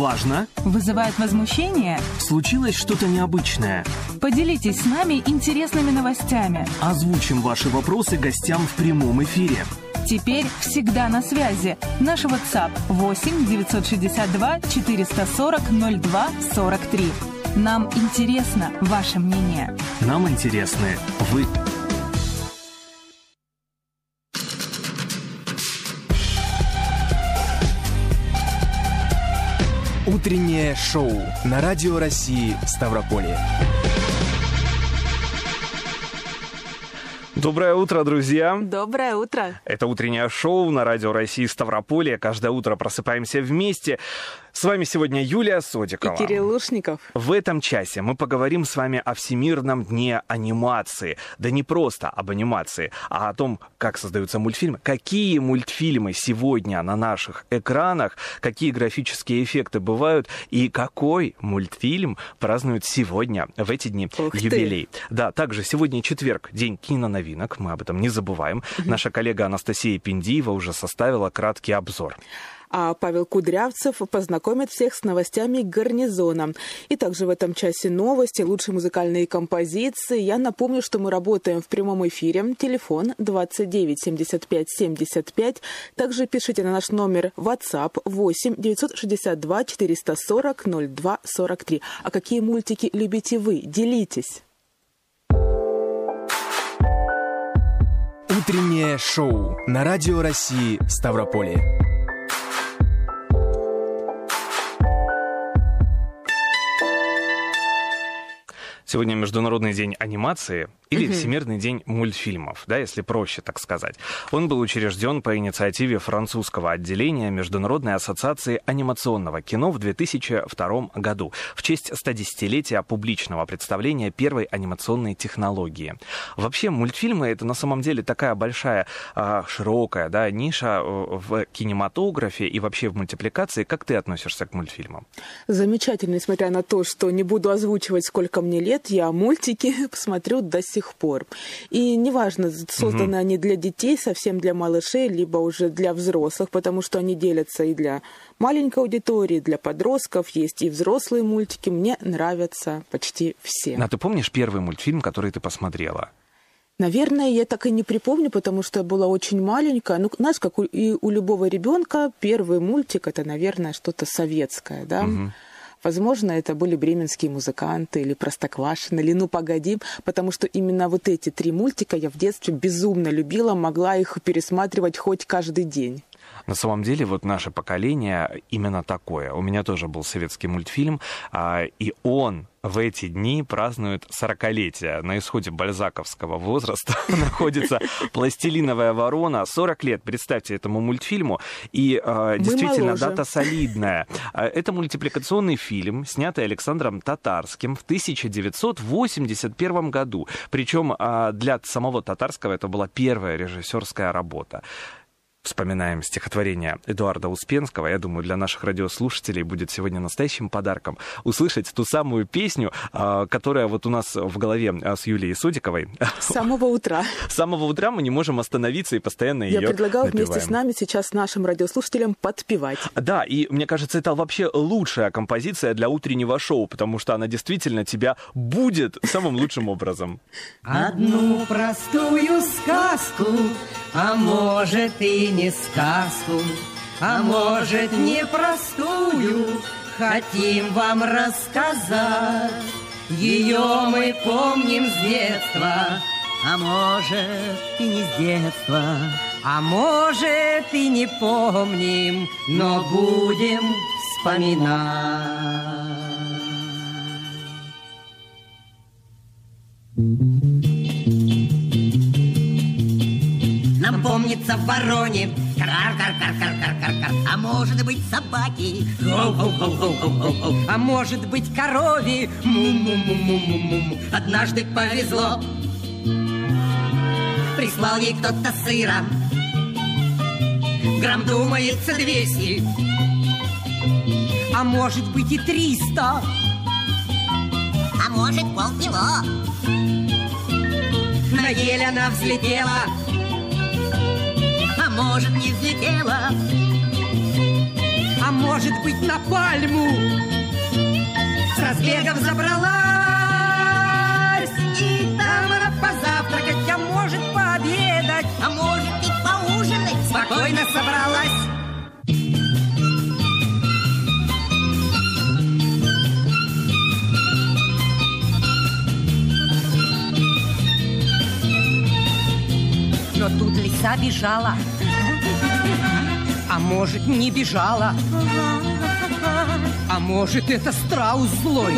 Важно? Вызывает возмущение? Случилось что-то необычное? Поделитесь с нами интересными новостями. Озвучим ваши вопросы гостям в прямом эфире. Теперь всегда на связи. Наш WhatsApp 8 962 440 02 43. Нам интересно ваше мнение. Нам интересны вы. Утреннее шоу на Радио России Ставрополье. Доброе утро, друзья! Доброе утро! Это утреннее шоу на Радио России Ставрополье. Каждое утро просыпаемся вместе. С вами сегодня Юлия Содикова. И Кирилл Лушников. В этом часе мы поговорим с вами о Всемирном дне анимации. Да не просто об анимации, а о том, как создаются мультфильмы, какие мультфильмы сегодня на наших экранах, какие графические эффекты бывают и какой мультфильм празднуют сегодня, в эти дни, Ух юбилей. Да, также сегодня четверг, день киноновинок, мы об этом не забываем. Наша коллега Анастасия Пиндиева уже составила краткий обзор а Павел Кудрявцев познакомит всех с новостями гарнизона. И также в этом часе новости, лучшие музыкальные композиции. Я напомню, что мы работаем в прямом эфире. Телефон 29 75 75. Также пишите на наш номер WhatsApp 8 962 440 02 43. А какие мультики любите вы? Делитесь. Утреннее шоу на Радио России Ставрополье. Сегодня Международный день анимации или угу. Всемирный день мультфильмов, да, если проще так сказать. Он был учрежден по инициативе французского отделения Международной ассоциации анимационного кино в 2002 году в честь 110-летия публичного представления первой анимационной технологии. Вообще мультфильмы это на самом деле такая большая, а, широкая да, ниша в кинематографе и вообще в мультипликации. Как ты относишься к мультфильмам? Замечательно, несмотря на то, что не буду озвучивать, сколько мне лет, я мультики посмотрю до сих пор. И неважно, созданы угу. они для детей, совсем для малышей, либо уже для взрослых, потому что они делятся и для маленькой аудитории, для подростков, есть и взрослые мультики. Мне нравятся почти все. А ты помнишь первый мультфильм, который ты посмотрела? Наверное, я так и не припомню, потому что я была очень маленькая. Ну, знаешь, как у, и у любого ребенка первый мультик это, наверное, что-то советское, да. Угу. Возможно, это были бременские музыканты или Простоквашино, или «Ну, погоди», потому что именно вот эти три мультика я в детстве безумно любила, могла их пересматривать хоть каждый день. На самом деле, вот наше поколение именно такое. У меня тоже был советский мультфильм, а, и он в эти дни празднует 40-летие. На исходе бальзаковского возраста находится «Пластилиновая ворона». 40 лет, представьте, этому мультфильму. И э, действительно, моложе. дата солидная. А, это мультипликационный фильм, снятый Александром Татарским в 1981 году. Причем э, для самого Татарского это была первая режиссерская работа вспоминаем стихотворение Эдуарда Успенского. Я думаю, для наших радиослушателей будет сегодня настоящим подарком услышать ту самую песню, а, которая вот у нас в голове а, с Юлией Судиковой. С самого утра. С самого утра мы не можем остановиться и постоянно ее Я предлагаю напеваем. вместе с нами сейчас нашим радиослушателям подпевать. Да, и мне кажется, это вообще лучшая композиция для утреннего шоу, потому что она действительно тебя будет самым лучшим образом. Одну простую сказку, а может и не сказку, а может непростую, хотим вам рассказать. Ее мы помним с детства, а может и не с детства, а может и не помним, но будем вспоминать. Нам помнится вороне. Кар-кар-кар-кар-кар-кар-кар. А может быть собаки? А может быть корове Му-му-му-му-му-му Однажды повезло. Прислал ей кто-то сыра. Грамм думается двести. А может быть и триста. А может полкило. На ель она взлетела может, не взлетела, а а может быть на пальму. С разбегом забралась, и там она позавтракать, а может пообедать, А может и поужинать? спокойно собралась. Но тут лиса бежала, а может не бежала, а может это страус злой,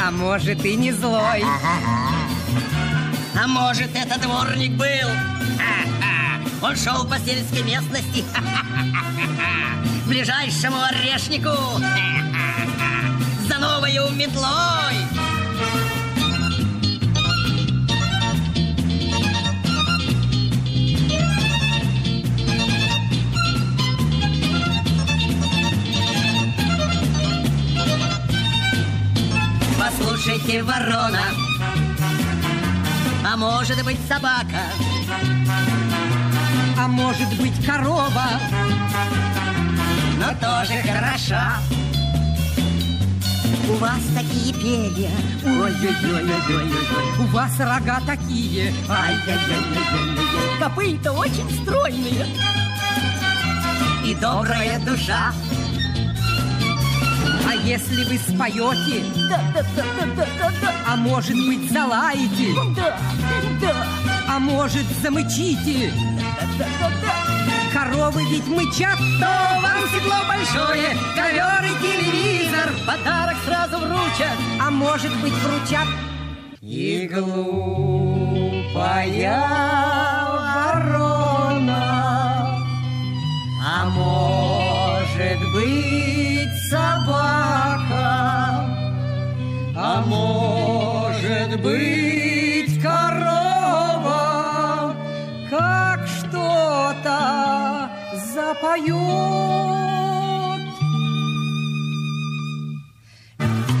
а может и не злой. А может, это дворник был? Он шел по сельской местности. К ближайшему орешнику. За новою метлой. Послушайте, ворона, а может быть собака, А может быть корова, но тоже хороша. У вас такие перья, ой-ой-ой-ой-ой, у вас рога такие, ай-яй-яй-яй-яй-яй. копыта очень стройные. и добрая душа. А если вы споете, а может быть залаете, а может замычите, коровы ведь мычат, то вам седло большое, ковер и телевизор, подарок сразу вручат, а может быть вручат. И глупая ворона, а может быть собака, а может быть корова, как что-то запоет.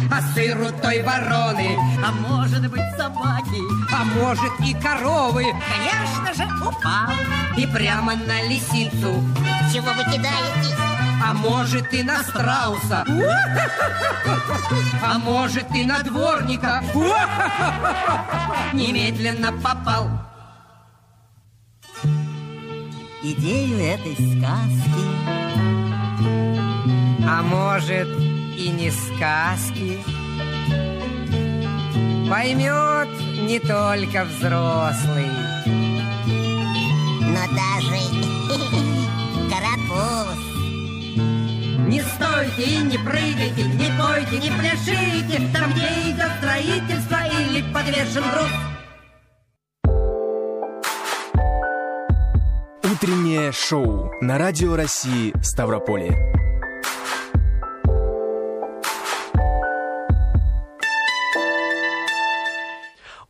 А сыру той вороны, А может быть собаки, а может и коровы, конечно же, упал. и прямо на лисицу, Чего вы кидаетесь? а может и на страуса, а может и на дворника. Немедленно попал. Идею этой сказки А может и не сказки. Поймет не только взрослый. Но даже карапуз Не стойте и не прыгайте, не пойте, не пляшите, там, где идет строительство или подвешен груз. Утреннее шоу на Радио России Ставрополье.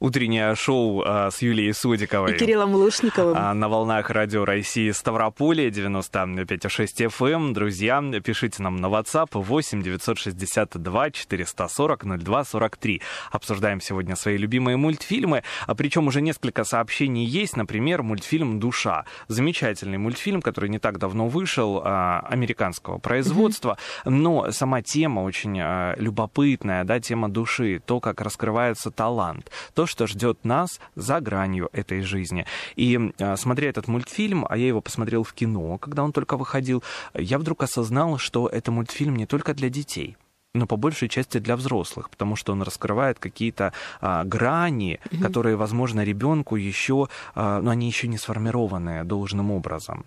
Утреннее шоу а, с Юлией Судиковой. И Кириллом Лушниковым. А, на волнах Радио России Ставрополье 95,6 FM. Друзья, пишите нам на WhatsApp 8 962 440 02 43. Обсуждаем сегодня свои любимые мультфильмы. А причем уже несколько сообщений есть. Например, мультфильм «Душа». Замечательный мультфильм, который не так давно вышел, а, американского производства. Но сама тема очень а, любопытная, да, тема души. То, как раскрывается талант. То, что ждет нас за гранью этой жизни. И а, смотря этот мультфильм, а я его посмотрел в кино, когда он только выходил, я вдруг осознал, что это мультфильм не только для детей но по большей части для взрослых, потому что он раскрывает какие-то а, грани, которые, возможно, ребенку еще, а, ну, они еще не сформированные должным образом.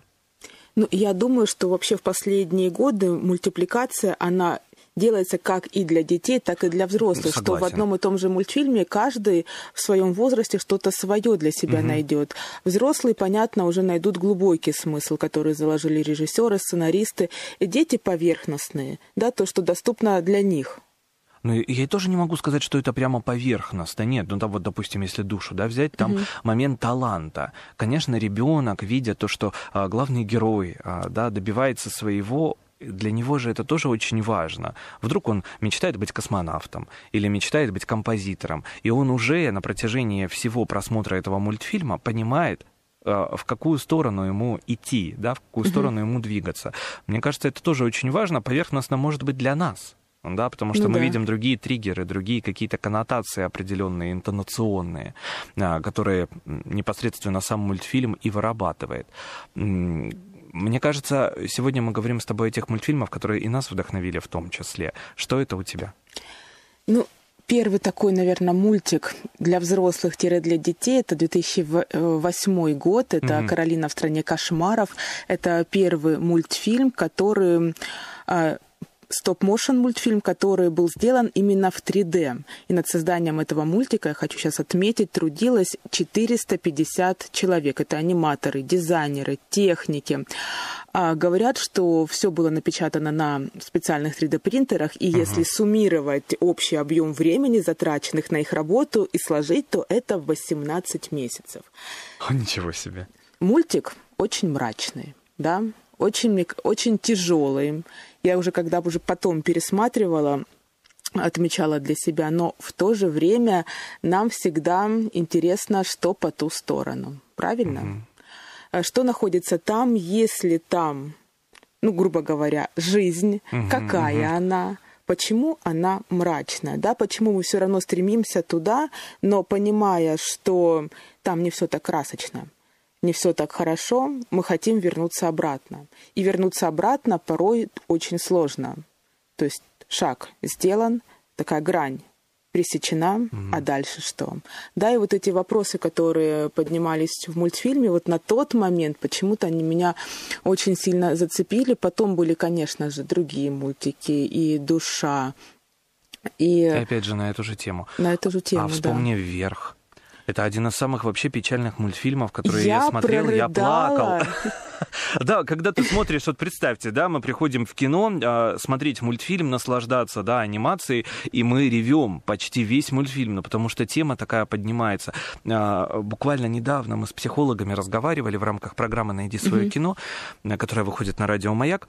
Ну, я думаю, что вообще в последние годы мультипликация, она делается как и для детей, так и для взрослых, что в Согласен. одном и том же мультфильме каждый в своем возрасте что-то свое для себя найдет. Взрослые, понятно, уже найдут глубокий смысл, который заложили режиссеры, сценаристы, и дети поверхностные, да, то, что доступно для них. Ну, я тоже не могу сказать, что это прямо поверхностно. Нет, ну там вот, допустим, если душу, да, взять, там момент таланта. Конечно, ребенок, видя то, что а, главный герой, а, да, добивается своего, для него же это тоже очень важно. Вдруг он мечтает быть космонавтом или мечтает быть композитором, и он уже на протяжении всего просмотра этого мультфильма понимает, а, в какую сторону ему идти, да, в какую сторону ему двигаться. Мне кажется, это тоже очень важно, поверхностно может быть для нас. Да, потому что Ну мы да. видим другие триггеры, другие какие-то коннотации определенные, интонационные, а, которые непосредственно сам мультфильм и вырабатывает. Мне кажется, сегодня мы говорим с тобой о тех мультфильмах, которые и нас вдохновили в том числе. Что это у тебя? Ну, первый такой, наверное, мультик для взрослых-для детей, это 2008 год, это Мгм. «Каролина в стране кошмаров». Это первый мультфильм, который... стоп-моушен мультфильм, который был сделан именно в 3D. И над созданием этого мультика, я хочу сейчас отметить, трудилось 450 человек. Это аниматоры, дизайнеры, техники. А, говорят, что все было напечатано на специальных 3D-принтерах, и если суммировать общий объем времени, затраченных на их работу, и сложить, то это 18 месяцев. О, ничего себе. Мультик очень мрачный, да, очень, очень тяжелый. Я уже, когда уже потом пересматривала, отмечала для себя, но в то же время нам всегда интересно, что по ту сторону. Правильно? А Что находится там, если там, ну, грубо говоря, жизнь, какая она, почему она мрачная, да, почему мы все равно стремимся туда, но понимая, что там не все так красочно, не все так хорошо, мы хотим вернуться обратно. И вернуться обратно порой очень сложно. То есть шаг сделан, такая грань пресечена, а дальше что? Да, и вот эти вопросы, которые поднимались в мультфильме, вот на тот момент почему-то они меня очень сильно зацепили. Потом были, конечно же, другие мультики, и «Душа», и И опять же на эту же тему. на эту же тему, а да. вспомни вверх. Это один из самых вообще печальных мультфильмов, которые я, Я смотрел, я прорыдала. плакал. Да, когда ты смотришь, вот представьте, да, мы приходим в кино, а, смотреть мультфильм, наслаждаться, да, анимацией, и мы ревем почти весь мультфильм, ну, потому что тема такая поднимается. А, Буквально недавно мы с психологами разговаривали в рамках программы «Найди свое кино», а, которая выходит на радио «Маяк»,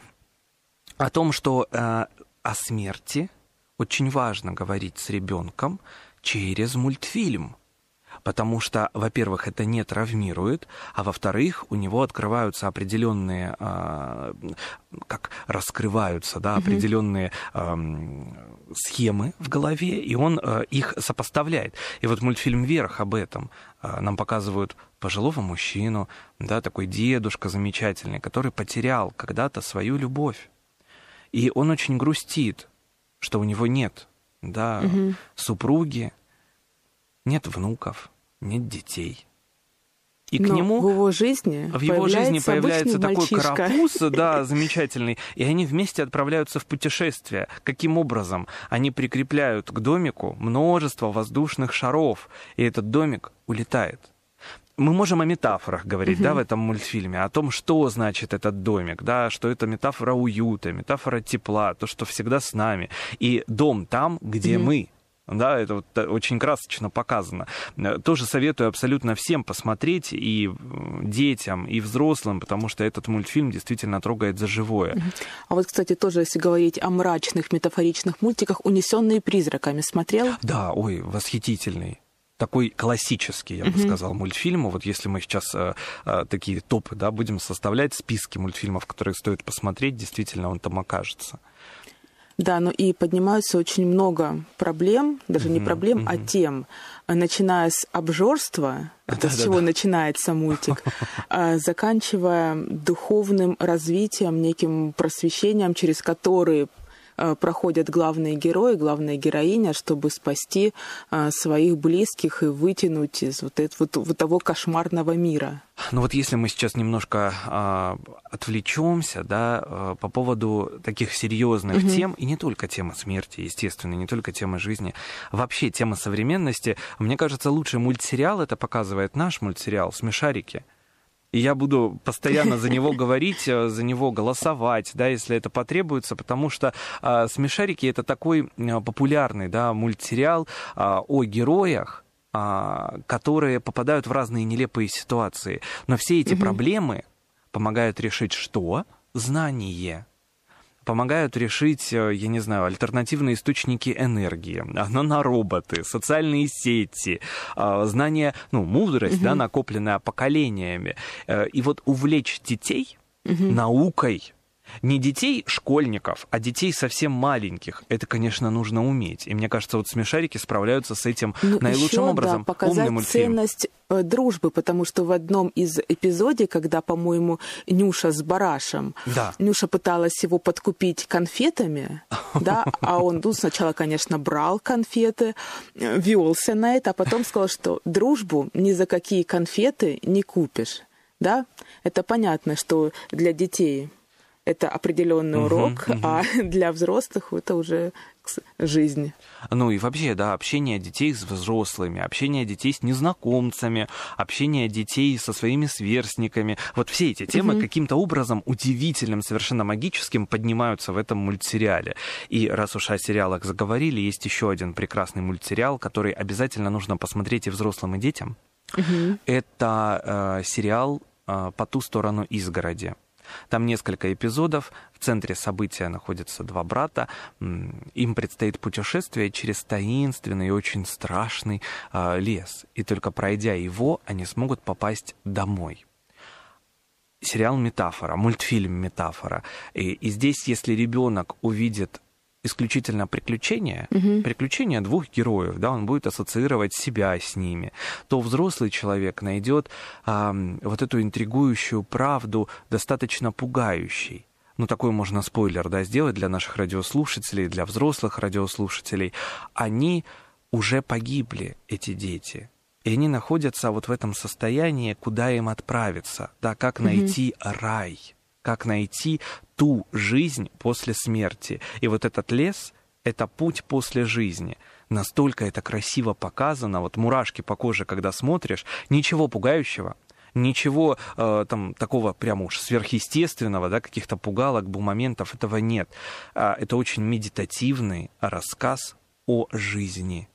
о том, что э, о смерти очень важно говорить с ребенком через мультфильм. Потому что, во-первых, это не травмирует, а во-вторых, у него открываются определенные, а, как раскрываются, да, определенные ам, схемы в голове, и он а, их сопоставляет. И вот мультфильм «Вверх» об этом а, нам показывают пожилого мужчину, да, такой дедушка замечательный, который потерял когда-то свою любовь. И он очень грустит, что у него нет да, супруги, нет внуков, нет детей. И к Но нему в его жизни в его жизни появляется такой мальчишка. карапуз, да, замечательный, и они вместе отправляются в путешествие. Каким образом? Они прикрепляют к домику множество воздушных шаров, и этот домик улетает. Мы можем о метафорах говорить, да, в этом мультфильме, о том, что значит этот домик, да, что это метафора уюта, метафора тепла, то, что всегда с нами. И дом там, где мы. Да, это вот та- очень красочно показано. Э, Тоже советую абсолютно всем посмотреть, и м, детям, и взрослым, потому что этот мультфильм действительно трогает за живое. А вот, кстати, тоже, если говорить о мрачных метафоричных мультиках, «Унесенные призраками» смотрел? Да, ой, восхитительный. Такой классический, я бы сказал, мультфильм. Вот если мы сейчас э, э, такие топы, да, будем составлять списки мультфильмов, которые стоит посмотреть, действительно, он там окажется. Да, ну и поднимаются очень много проблем, даже не проблем, а тем, начиная с обжорства, это с чего начинается мультик, а заканчивая духовным развитием, неким просвещением, через который а, проходят главные герои, главная героиня, чтобы спасти а, своих близких и вытянуть из вот, этого, вот, того кошмарного мира. Ну вот если мы сейчас немножко а, отвлечемся, да, а, по поводу таких серьезных тем, и не только темы смерти, естественно, не только темы жизни, вообще тема современности, мне кажется, лучший мультсериал это показывает наш мультсериал «Смешарики». И я буду постоянно за него говорить, э, за него голосовать, да, если это потребуется, потому что а, «Смешарики» — это такой а, популярный, да, мультсериал а, о героях, а, которые попадают в разные нелепые ситуации. Но все эти проблемы помогают решить что? Знание. Помогают решить, э, я не знаю, альтернативные источники энергии, нанороботы, социальные сети, э, знания, ну, мудрость, угу. да, накопленная поколениями. Э, и вот увлечь детей угу. наукой, не детей школьников, а детей совсем маленьких. Это, конечно, нужно уметь. И мне кажется, вот смешарики справляются с этим ну, наилучшим еще, образом. Да, показать ценность э, дружбы, потому что в одном из эпизодов, когда, по-моему, Нюша с Барашем, да. Нюша пыталась его подкупить конфетами, да, а он ну, сначала, конечно, брал конфеты, э, велся на это, а потом сказал, что дружбу ни за какие конфеты не купишь, да. Это понятно, что для детей это определенный урок, угу. а для взрослых это уже жизнь. Ну и вообще, да, общение детей с взрослыми, общение детей с незнакомцами, общение детей со своими сверстниками. Вот все эти темы угу. каким-то образом удивительным, совершенно магическим поднимаются в этом мультсериале. И раз уж о сериалах заговорили, есть еще один прекрасный мультсериал, который обязательно нужно посмотреть и взрослым, и детям. Угу. Это э, сериал э, «По ту сторону изгороди». Там несколько эпизодов. В центре события находятся два брата. Им предстоит путешествие через таинственный и очень страшный э, лес. И только пройдя его, они смогут попасть домой сериал метафора, мультфильм метафора. И, и здесь, если ребенок увидит исключительно приключения, угу. приключения двух героев, да, он будет ассоциировать себя с ними, то взрослый человек найдет а, вот эту интригующую правду достаточно пугающей. Ну, такой можно спойлер, да, сделать для наших радиослушателей, для взрослых радиослушателей. Они уже погибли, эти дети. И они находятся вот в этом состоянии, куда им отправиться, да, как найти рай как найти ту жизнь после смерти. И вот этот лес — это путь после жизни. Настолько это красиво показано, вот мурашки по коже, когда смотришь, ничего пугающего, ничего э, там такого прямо уж сверхъестественного, да, каких-то пугалок, моментов, этого нет. А, это очень медитативный рассказ о жизни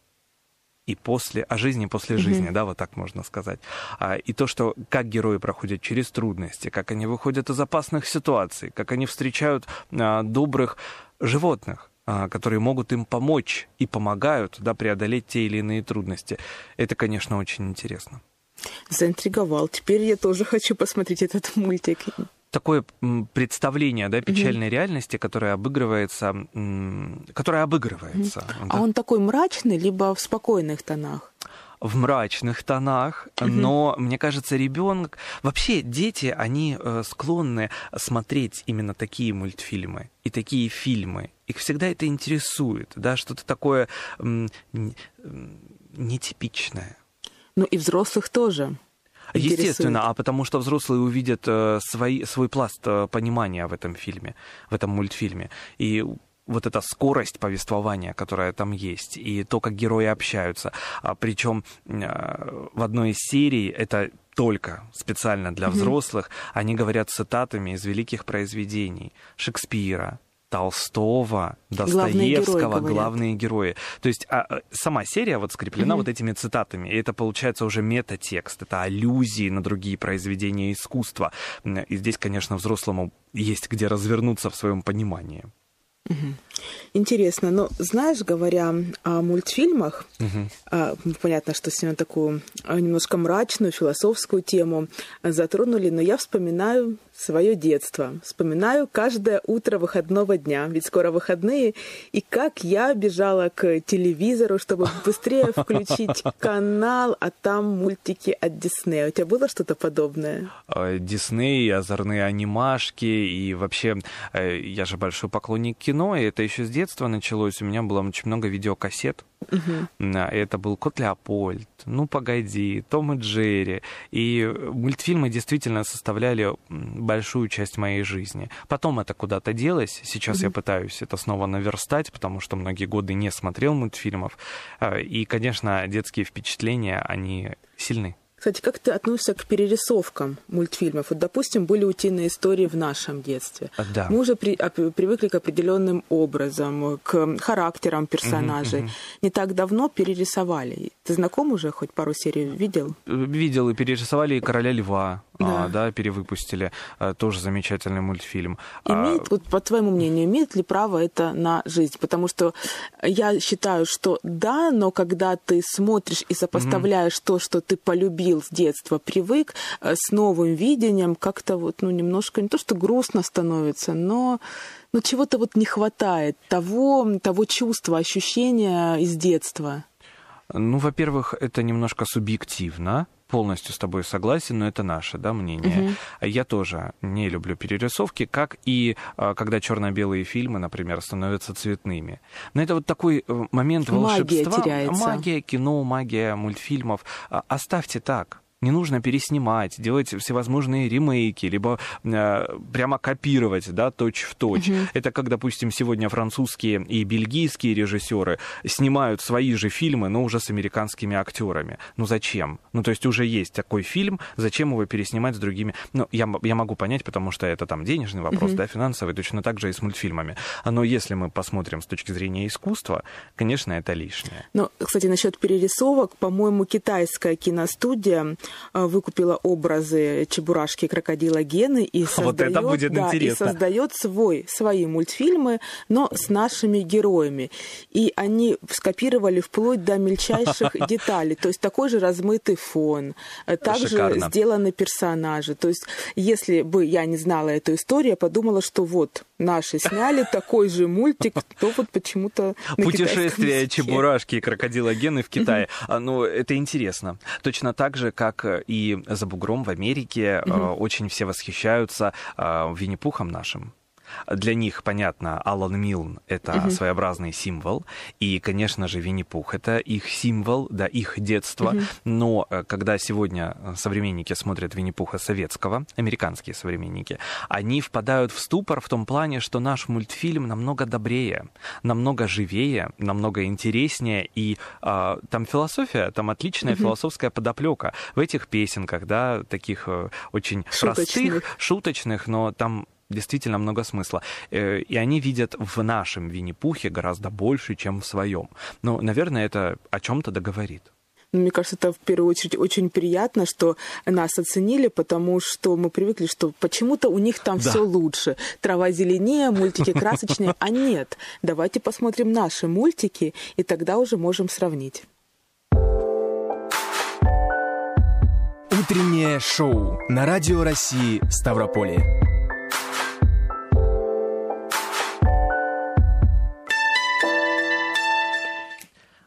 и после, о жизни после жизни, mm-hmm. да, вот так можно сказать. А, и то, что как герои проходят через трудности, как они выходят из опасных ситуаций, как они встречают а, добрых животных, а, которые могут им помочь и помогают да, преодолеть те или иные трудности. Это, конечно, очень интересно. Заинтриговал. Теперь я тоже хочу посмотреть этот мультик такое представление да, печальной угу. реальности, которое обыгрывается, которое обыгрывается. Угу. Да. А он такой мрачный, либо в спокойных тонах? в мрачных тонах, угу. но мне кажется, ребенок вообще дети, они э, склонны смотреть именно такие мультфильмы и такие фильмы. Их всегда это интересует, да, что-то такое нетипичное. Ну и взрослых тоже. Естественно, а потому что взрослые увидят э, свой, свой пласт э, понимания в этом фильме, в этом мультфильме. И вот эта скорость повествования, которая там есть, и то, как герои общаются. А, причем э, в одной из серий это только специально для взрослых, mm-hmm. они говорят цитатами из великих произведений Шекспира, Толстого, Достоевского, главные, главные герои. То есть а, а, сама серия вот скреплена mm-hmm. вот этими цитатами, и это получается уже метатекст, это аллюзии на другие произведения искусства. И здесь, конечно, взрослому есть где развернуться в своем понимании. Интересно, но знаешь, говоря о мультфильмах, угу. понятно, что сегодня такую а, немножко мрачную философскую тему затронули, но я вспоминаю свое детство. Вспоминаю каждое утро выходного дня, ведь скоро выходные, и как я бежала к телевизору, чтобы быстрее включить канал, а там мультики от Диснея. У тебя было что-то подобное? А, Дисней, озорные анимашки, и вообще э, я же большой поклонник кино, и это еще с детства началось. У меня было очень много видеокассет Угу. Это был Кот Леопольд, Ну погоди, Том и Джерри. И мультфильмы действительно составляли большую часть моей жизни. Потом это куда-то делось. Сейчас угу. я пытаюсь это снова наверстать, потому что многие годы не смотрел мультфильмов. А, и, конечно, детские впечатления, они сильны. Кстати, как ты относишься к перерисовкам мультфильмов? Вот, допустим, были утиные истории в нашем детстве. Да. Мы уже при, привыкли к определенным образом, к характерам персонажей. Угу, угу. Не так давно перерисовали. Ты знаком уже хоть пару серий видел? Видел и перерисовали и короля льва. Да, Да. да перевыпустили, э, тоже замечательный мультфильм. А, Имеет, вот по твоему мнению, имеет ли право это на жизнь? Потому что я считаю, что да, но когда ты смотришь и сопоставляешь то, что ты полюбил с детства, привык, э, с новым видением, как-то вот, ну, немножко не то, что грустно становится, но, но чего-то вот не хватает, того, того чувства, ощущения из детства. Ну, во-первых, это немножко субъективно. Полностью с тобой согласен, но это наше да, мнение. Я тоже не люблю перерисовки, как и а, когда черно-белые фильмы, например, становятся цветными. Но это вот такой э, момент Магия волшебства. теряется. Магия кино, магия мультфильмов. А, Оставьте так. Не нужно переснимать, делать всевозможные ремейки, либо э, прямо копировать, да, точь в точь. Это как, допустим, сегодня французские и бельгийские режиссеры снимают свои же фильмы, но уже с американскими актерами. Ну зачем? Ну то есть уже есть такой фильм, зачем его переснимать с другими? Ну я, я могу понять, потому что это там денежный вопрос, да, финансовый, точно так же и с мультфильмами. Но если мы посмотрим с точки зрения искусства, конечно, это лишнее. Ну, кстати, насчет перерисовок, по-моему, китайская киностудия выкупила образы Чебурашки и крокодила Гены и Вот это создает, будет да, и создает свой, свои мультфильмы, но с нашими героями. И они скопировали вплоть до мельчайших деталей. То есть такой же размытый фон, э, также Шикарно. сделаны персонажи. То есть если бы я не знала эту историю, я подумала, что вот наши сняли такой же мультик, то вот почему-то Путешествие. Чебурашки и крокодила Гены в Китае. А, Ну, это интересно. Точно так же, как э, и за бугром в Америке э, очень все восхищаются э, Винни-Пухом нашим. Для них, понятно, Алан Милн — это своеобразный символ, и, конечно же, Винни-Пух — это их символ, да, их детство. Но э, когда сегодня э, современники смотрят Винни-Пуха советского, американские современники, они впадают в ступор в том плане, что наш мультфильм намного добрее, намного живее, намного интереснее, и а, там философия, там отличная философская подоплека в этих песенках, да, таких э, очень простых, Шуточных. шуточных, но там действительно много смысла. Э, И они видят в нашем Винни-Пухе гораздо больше, чем в своем. Но, наверное, это о чем-то договорит. Ну, Мне кажется, это в первую очередь очень приятно, что нас оценили, потому что мы привыкли, что почему-то у них там Да. все лучше. Трава зеленее, мультики красочнее. А нет, давайте посмотрим наши мультики, и тогда уже можем сравнить. Утреннее шоу на Радио России Ставрополье.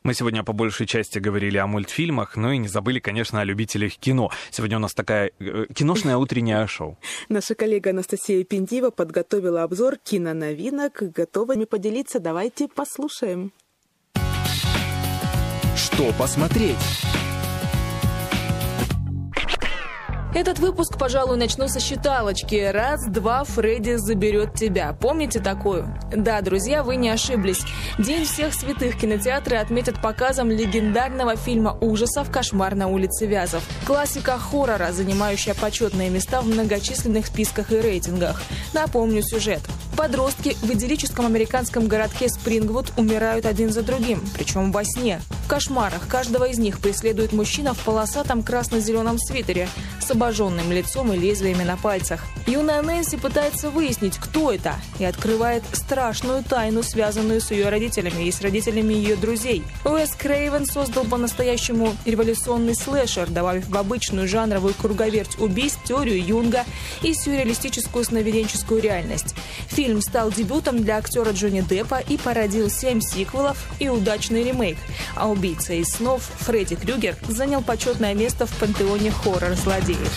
Мы сегодня по большей части говорили о мультфильмах, но и не забыли, конечно, о любителях кино. Сегодня у нас такая э, киношное утреннее шоу. Наша коллега Анастасия Пендива подготовила обзор киноновинок. Готова ими поделиться? Давайте послушаем. Что посмотреть? Этот выпуск, пожалуй, начну со считалочки. Раз, два, Фредди заберет тебя. Помните такую? Да, друзья, вы не ошиблись. День всех святых кинотеатры отметят показом легендарного фильма ужасов «Кошмар на улице Вязов». Классика хоррора, занимающая почетные места в многочисленных списках и рейтингах. Напомню сюжет. Подростки в идиллическом американском городке Спрингвуд умирают один за другим, причем во сне. В кошмарах каждого из них преследует мужчина в полосатом красно-зеленом свитере с обожженным лицом и лезвиями на пальцах. Юная Нэнси пытается выяснить, кто это, и открывает страшную тайну, связанную с ее родителями и с родителями ее друзей. Уэс Крейвен создал по-настоящему революционный слэшер, добавив в обычную жанровую круговерть убийств теорию Юнга и сюрреалистическую сновиденческую реальность. Фильм стал дебютом для актера Джонни Деппа и породил семь сиквелов и удачный ремейк. А убийца из снов Фредди Крюгер занял почетное место в пантеоне хоррор-злодеев.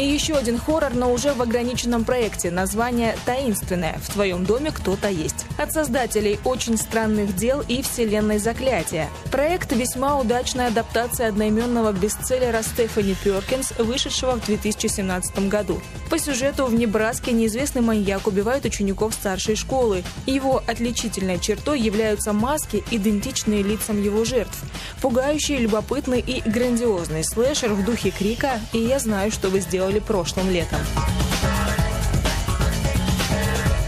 И еще один хоррор, но уже в ограниченном проекте. Название «Таинственное». В твоем доме кто-то есть. От создателей «Очень странных дел» и «Вселенной заклятия». Проект – весьма удачная адаптация одноименного бестселлера Стефани Перкинс, вышедшего в 2017 году. По сюжету в Небраске неизвестный маньяк убивает учеников старшей школы. Его отличительной чертой являются маски, идентичные лицам его жертв. Пугающий, любопытный и грандиозный слэшер в духе крика «И я знаю, что вы сделали прошлым летом».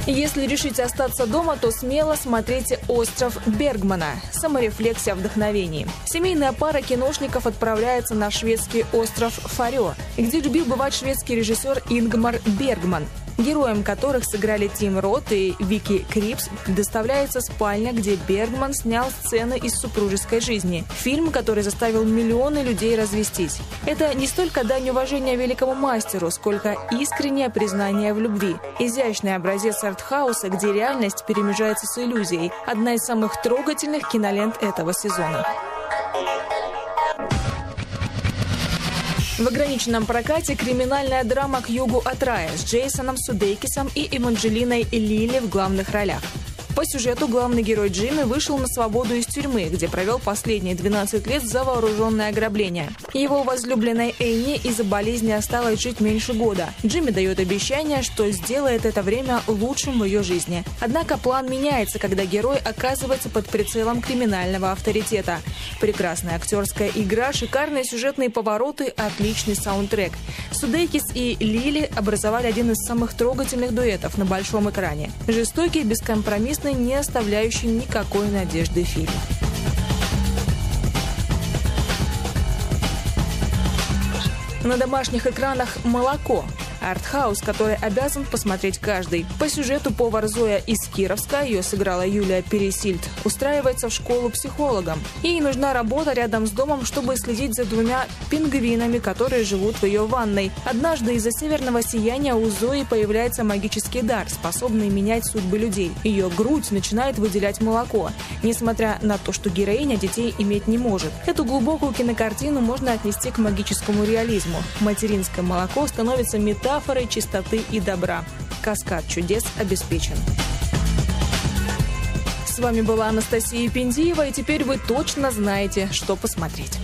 Если решите остаться дома, то смело смотрите «Остров Бергмана» – саморефлексия вдохновений. Семейная пара киношников отправляется на шведский остров Фарё, где любил бывать шведский режиссер Ингмар Бергман – героям которых сыграли Тим Рот и Вики Крипс, достаётся спальня, где Бергман снял сцены из супружеской жизни. Фильм, который заставил миллионы людей развестись. Это не столько дань уважения великому мастеру, сколько искреннее признание в любви. Изящный образец артхауса, где реальность перемежается с иллюзией. Одна из самых трогательных кинолент этого сезона. В ограниченном прокате криминальная драма «К югу от рая» с Джейсоном Судейкисом и Эванджелиной Лили в главных ролях. По сюжету главный герой Джимми вышел на свободу из тюрьмы, где провел последние 12 лет за вооруженное ограбление. Его возлюбленной Энни из-за болезни осталось жить меньше года. Джимми дает обещание, что сделает это время лучшим в ее жизни. Однако план меняется, когда герой оказывается под прицелом криминального авторитета. Прекрасная актерская игра, шикарные сюжетные повороты, отличный саундтрек. Судейкис и Лили образовали один из самых трогательных дуэтов на большом экране. Жестокий, бескомпромиссный интересный, не оставляющий никакой надежды фильм. На домашних экранах «Молоко» артхаус, который обязан посмотреть каждый. По сюжету повар Зоя из Кировска, ее сыграла Юлия Пересильд, устраивается в школу психологом. Ей нужна работа рядом с домом, чтобы следить за двумя пингвинами, которые живут в ее ванной. Однажды из-за северного сияния у Зои появляется магический дар, способный менять судьбы людей. Ее грудь начинает выделять молоко, несмотря на то, что героиня детей иметь не может. Эту глубокую кинокартину можно отнести к магическому реализму. Материнское молоко становится метафорой метафорой чистоты и добра. Каскад чудес обеспечен. С вами была Анастасия Пендиева, и теперь вы точно знаете, что посмотреть.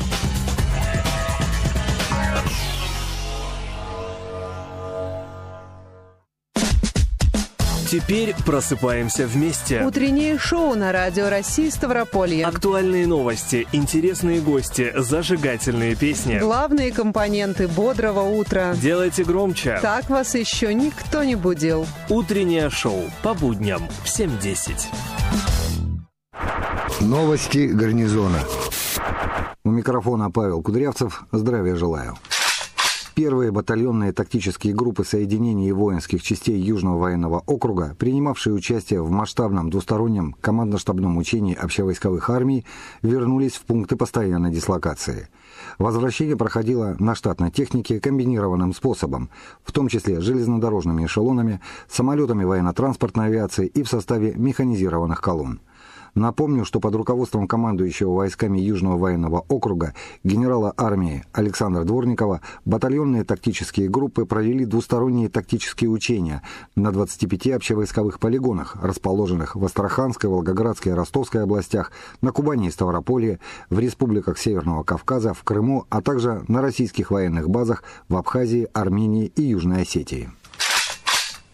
Теперь просыпаемся вместе. Утреннее шоу на Радио России Ставрополье. Актуальные новости, интересные гости, зажигательные песни. Главные компоненты бодрого утра. Делайте громче. Так вас еще никто не будил. Утреннее шоу по будням в 7.10. Новости гарнизона. У микрофона Павел Кудрявцев. Здравия желаю. Первые батальонные тактические группы соединений воинских частей Южного военного округа, принимавшие участие в масштабном двустороннем командно-штабном учении общевойсковых армий, вернулись в пункты постоянной дислокации. Возвращение проходило на штатной технике комбинированным способом, в том числе железнодорожными эшелонами, самолетами военно-транспортной авиации и в составе механизированных колонн. Напомню, что под руководством командующего войсками Южного военного округа генерала армии Александра Дворникова батальонные тактические группы провели двусторонние тактические учения на 25 общевойсковых полигонах, расположенных в Астраханской, Волгоградской и Ростовской областях, на Кубани и Ставрополье, в республиках Северного Кавказа, в Крыму, а также на российских военных базах в Абхазии, Армении и Южной Осетии.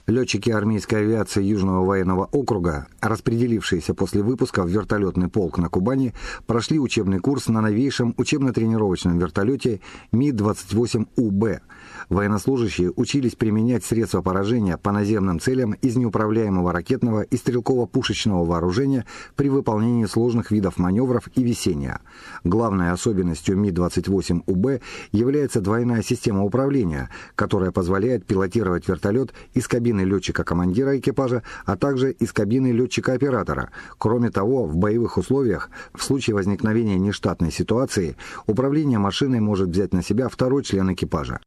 Летчики армейской авиации Южного военного округа, распределившиеся после выпуска в вертолетный полк на Кубани, прошли учебный курс на новейшем учебно-тренировочном вертолете Ми-28УБ – Военнослужащие учились применять средства поражения по наземным целям из неуправляемого ракетного и стрелково-пушечного вооружения при выполнении сложных видов маневров и весения. Главной особенностью Ми-28УБ является двойная система управления, которая позволяет пилотировать вертолет из кабины летчика-командира экипажа, а также из кабины летчика-оператора. Кроме того, в боевых условиях, в случае возникновения нештатной ситуации, управление машиной может взять на себя второй член экипажа.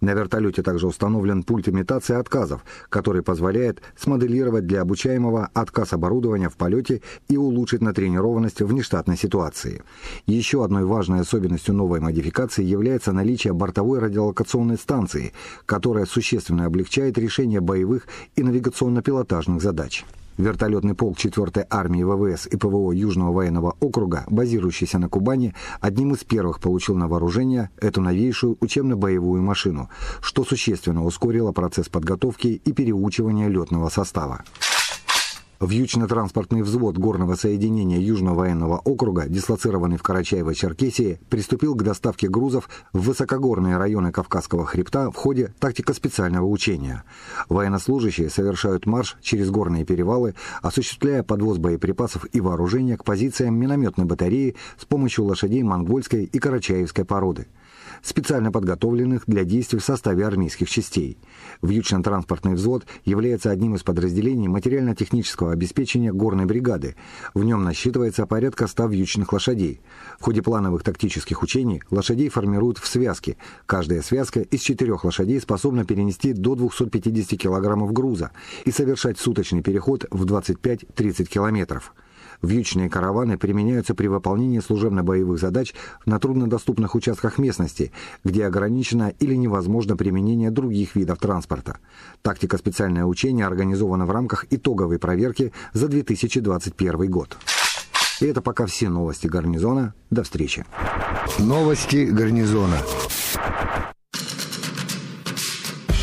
На вертолете также установлен пульт имитации отказов, который позволяет смоделировать для обучаемого отказ оборудования в полете и улучшить натренированность в нештатной ситуации. Еще одной важной особенностью новой модификации является наличие бортовой радиолокационной станции, которая существенно облегчает решение боевых и навигационно-пилотажных задач. Вертолетный полк 4-й армии ВВС и ПВО Южного военного округа, базирующийся на Кубани, одним из первых получил на вооружение эту новейшую учебно-боевую машину, что существенно ускорило процесс подготовки и переучивания летного состава. Вьючно-транспортный взвод горного соединения Южного военного округа, дислоцированный в Карачаево-Черкесии, приступил к доставке грузов в высокогорные районы Кавказского хребта в ходе тактико-специального учения. Военнослужащие совершают марш через горные перевалы, осуществляя подвоз боеприпасов и вооружения к позициям минометной батареи с помощью лошадей монгольской и карачаевской породы специально подготовленных для действий в составе армейских частей. Вьючно-транспортный взвод является одним из подразделений материально-технического обеспечения горной бригады. В нем насчитывается порядка 100 вьючных лошадей. В ходе плановых тактических учений лошадей формируют в связки. Каждая связка из четырех лошадей способна перенести до 250 килограммов груза и совершать суточный переход в 25-30 километров. Вьючные караваны применяются при выполнении служебно-боевых задач на труднодоступных участках местности, где ограничено или невозможно применение других видов транспорта. Тактика специальное учение организована в рамках итоговой проверки за 2021 год. И это пока все новости гарнизона. До встречи. Новости гарнизона.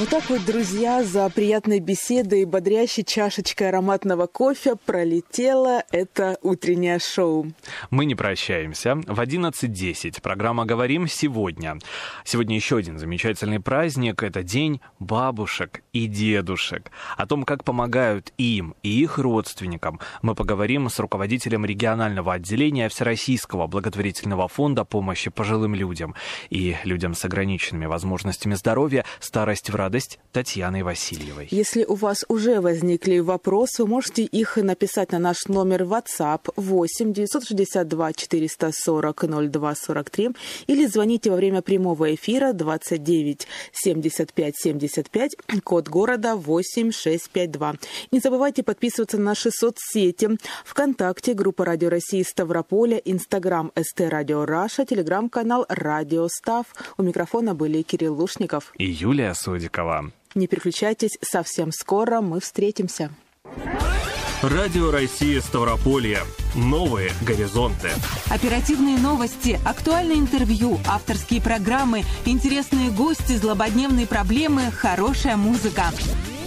Вот так вот, друзья, за приятной беседой и бодрящей чашечкой ароматного кофе пролетело это утреннее шоу. Мы не прощаемся. В 11.10 программа «Говорим сегодня». Сегодня еще один замечательный праздник. Это День бабушек и дедушек. О том, как помогают им и их родственникам, мы поговорим с руководителем регионального отделения Всероссийского благотворительного фонда помощи пожилым людям и людям с ограниченными возможностями здоровья «Старость в радость» Татьяной Васильевой. Если у вас уже возникли вопросы, вы можете их написать на наш номер WhatsApp 8 962 440 02 43 или звоните во время прямого эфира 29 75 75, код города 8652. Не забывайте подписываться на наши соцсети ВКонтакте, группа Радио России Ставрополя, Инстаграм ST Radio Russia, Телеграм-канал Радио Став. У микрофона были Кирилл Лушников и Юлия Судикова. Не переключайтесь, совсем скоро мы встретимся. Радио России Ставрополье. Новые горизонты. Оперативные новости, актуальные интервью, авторские программы, интересные гости, злободневные проблемы, хорошая музыка.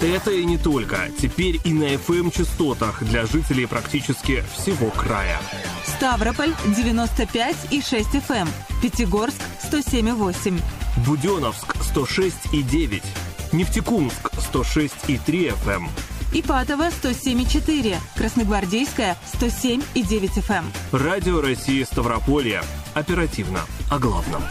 Это и не только. Теперь и на FM-частотах для жителей практически всего края. Ставрополь 95 и 6 FM. Пятигорск 107 и 8. Буденновск 106 и 9. Нефтекумск 106 и 3 FM. Ипатово 107,4, Красногвардейская 107,9 FM. Радио России Ставрополье. Оперативно о главном.